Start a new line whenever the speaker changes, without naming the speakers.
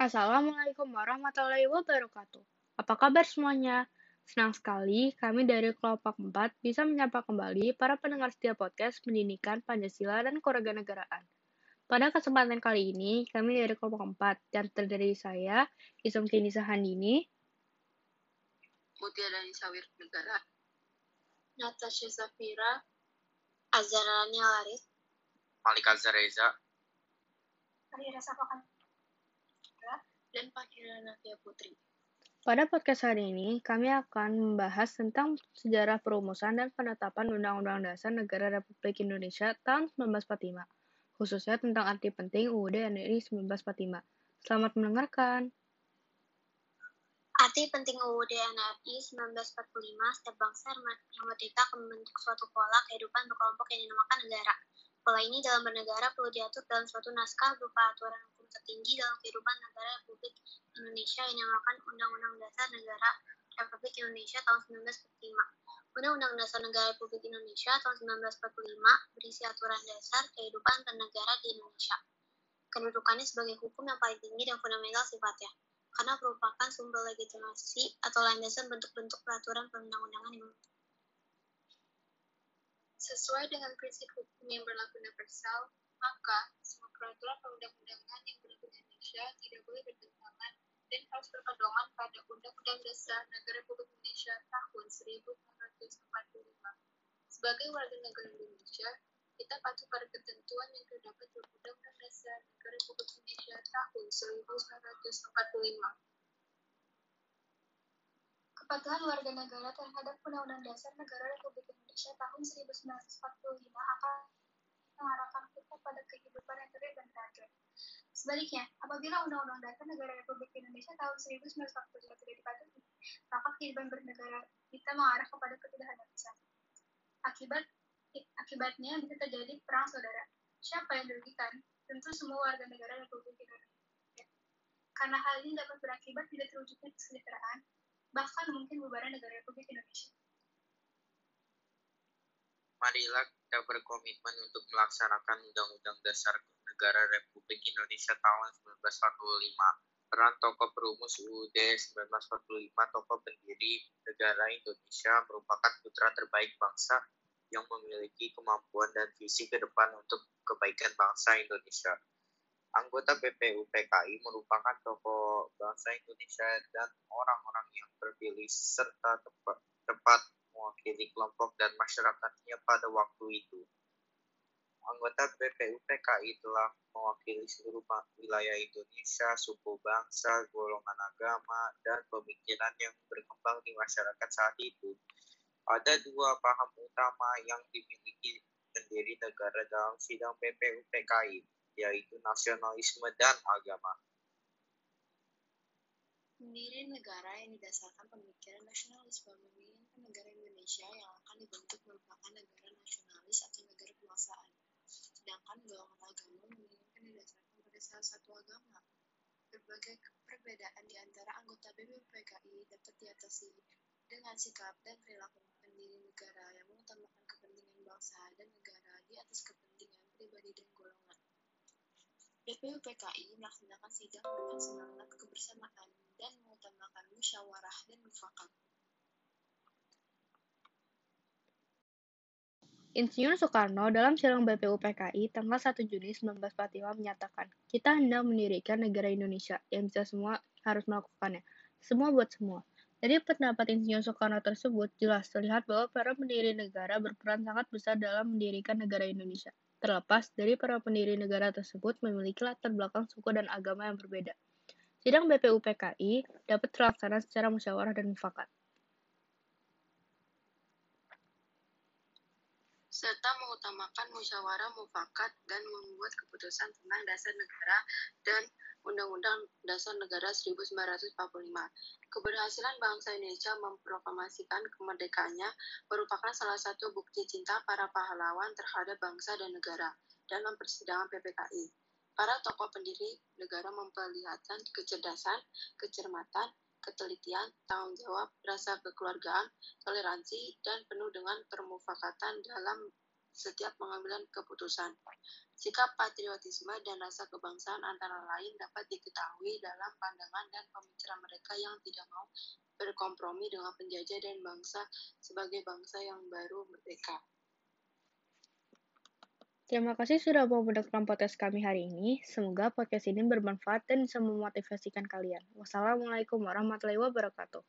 Assalamualaikum warahmatullahi wabarakatuh. Apa kabar semuanya? Senang sekali kami dari kelompok 4 bisa menyapa kembali para pendengar setiap podcast pendidikan Pancasila dan Kewarganegaraan. Pada kesempatan kali ini, kami dari kelompok 4 yang terdiri saya, Isam Kinisa Handini,
Mutia dan Sawir Negara,
Natasha Zafira, Azharani Laris,
Malik Azhar Reza,
Arira Sapakan,
Navia Putri.
Pada podcast hari ini, kami akan membahas tentang sejarah perumusan dan penetapan Undang-Undang Dasar Negara Republik Indonesia tahun 1945, khususnya tentang arti penting UUD NRI 1945. Selamat mendengarkan.
Arti penting UUD NRI 1945, setiap bangsa yang merdeka membentuk suatu pola kehidupan berkelompok yang dinamakan negara. Pola ini dalam bernegara perlu diatur dalam suatu naskah berupa aturan hukum tertinggi dalam kehidupan negara Republik Indonesia yang dinamakan Undang-Undang Dasar Negara Republik Indonesia tahun 1945. Undang-Undang Dasar Negara Republik Indonesia tahun 1945 berisi aturan dasar kehidupan bernegara di Indonesia. Kedudukannya sebagai hukum yang paling tinggi dan fundamental sifatnya, karena merupakan sumber legitimasi atau landasan bentuk-bentuk peraturan perundang-undangan yang
Sesuai dengan prinsip hukum yang berlaku universal, maka semua peraturan perundang-undangan yang berlaku di Indonesia tidak boleh bertentangan dan harus berpedoman pada Undang-Undang Dasar Negara Republik Indonesia tahun 1945. Sebagai warga negara Indonesia, kita patuh pada ketentuan yang terdapat dalam Undang-Undang Dasar Negara Republik Indonesia tahun 1945.
Kepatuhan warga negara terhadap Undang-Undang Dasar Negara Republik Indonesia tahun 1945 akan mengarahkan kita pada kehidupan yang tertib dan teratur. Sebaliknya, apabila Undang-Undang Dasar Negara Republik Indonesia tahun 1945 tidak dipatuhi, maka kehidupan bernegara kita mengarah kepada ketidakharmonisan. Akibat akibatnya bisa terjadi perang saudara. Siapa yang dirugikan? Tentu semua warga negara Republik Indonesia. Karena hal ini dapat berakibat tidak terwujudnya kesejahteraan, bahkan mungkin bubaran negara Republik Indonesia.
Marilah kita berkomitmen untuk melaksanakan Undang-Undang Dasar Negara Republik Indonesia tahun 1945. Peran tokoh perumus UUD 1945, tokoh pendiri negara Indonesia merupakan putra terbaik bangsa yang memiliki kemampuan dan visi ke depan untuk kebaikan bangsa Indonesia. Anggota BPU PKI merupakan tokoh bangsa Indonesia dan orang-orang yang terpilih serta tepat, tepat mewakili kelompok dan masyarakatnya pada waktu itu. Anggota BPU PKI telah mewakili seluruh wilayah Indonesia, suku bangsa, golongan agama, dan pemikiran yang berkembang di masyarakat saat itu. Ada dua paham utama yang dimiliki pendiri negara dalam sidang BPU PKI, yaitu nasionalisme dan agama.
Pendiri negara yang didasarkan pemikiran nasionalisme Indonesia yang akan dibentuk merupakan negara nasionalis atau negara kebangsaan. Sedangkan golongan agama menginginkan didasarkan pada salah satu agama. Berbagai perbedaan di antara anggota BPPKI dapat diatasi dengan sikap dan perilaku pendiri negara yang mengutamakan kepentingan bangsa dan negara di atas kepentingan pribadi dan golongan. BPU PKI melaksanakan sidang dengan semangat kebersamaan dan mengutamakan musyawarah dan mufakat.
Insinyur Soekarno dalam sidang BPU PKI tanggal 1 Juni 1945 menyatakan, kita hendak mendirikan negara Indonesia yang bisa semua harus melakukannya. Semua buat semua. Dari pendapat Insinyur Soekarno tersebut, jelas terlihat bahwa para pendiri negara berperan sangat besar dalam mendirikan negara Indonesia. Terlepas dari para pendiri negara tersebut memiliki latar belakang suku dan agama yang berbeda. Sidang BPU PKI dapat terlaksana secara musyawarah dan mufakat.
Serta mengutamakan musyawarah mufakat dan membuat keputusan tentang dasar negara dan Undang-Undang Dasar Negara 1945. Keberhasilan bangsa Indonesia memproklamasikan kemerdekaannya merupakan salah satu bukti cinta para pahlawan terhadap bangsa dan negara dalam persidangan PPKI. Para tokoh pendiri negara memperlihatkan kecerdasan, kecermatan, ketelitian, tanggung jawab, rasa kekeluargaan, toleransi, dan penuh dengan permufakatan dalam setiap pengambilan keputusan. Sikap patriotisme dan rasa kebangsaan antara lain dapat diketahui dalam pandangan dan pemikiran mereka yang tidak mau berkompromi dengan penjajah dan bangsa sebagai bangsa yang baru merdeka.
Terima kasih sudah mau mendengarkan podcast kami hari ini. Semoga podcast ini bermanfaat dan bisa memotivasikan kalian. Wassalamualaikum warahmatullahi wabarakatuh.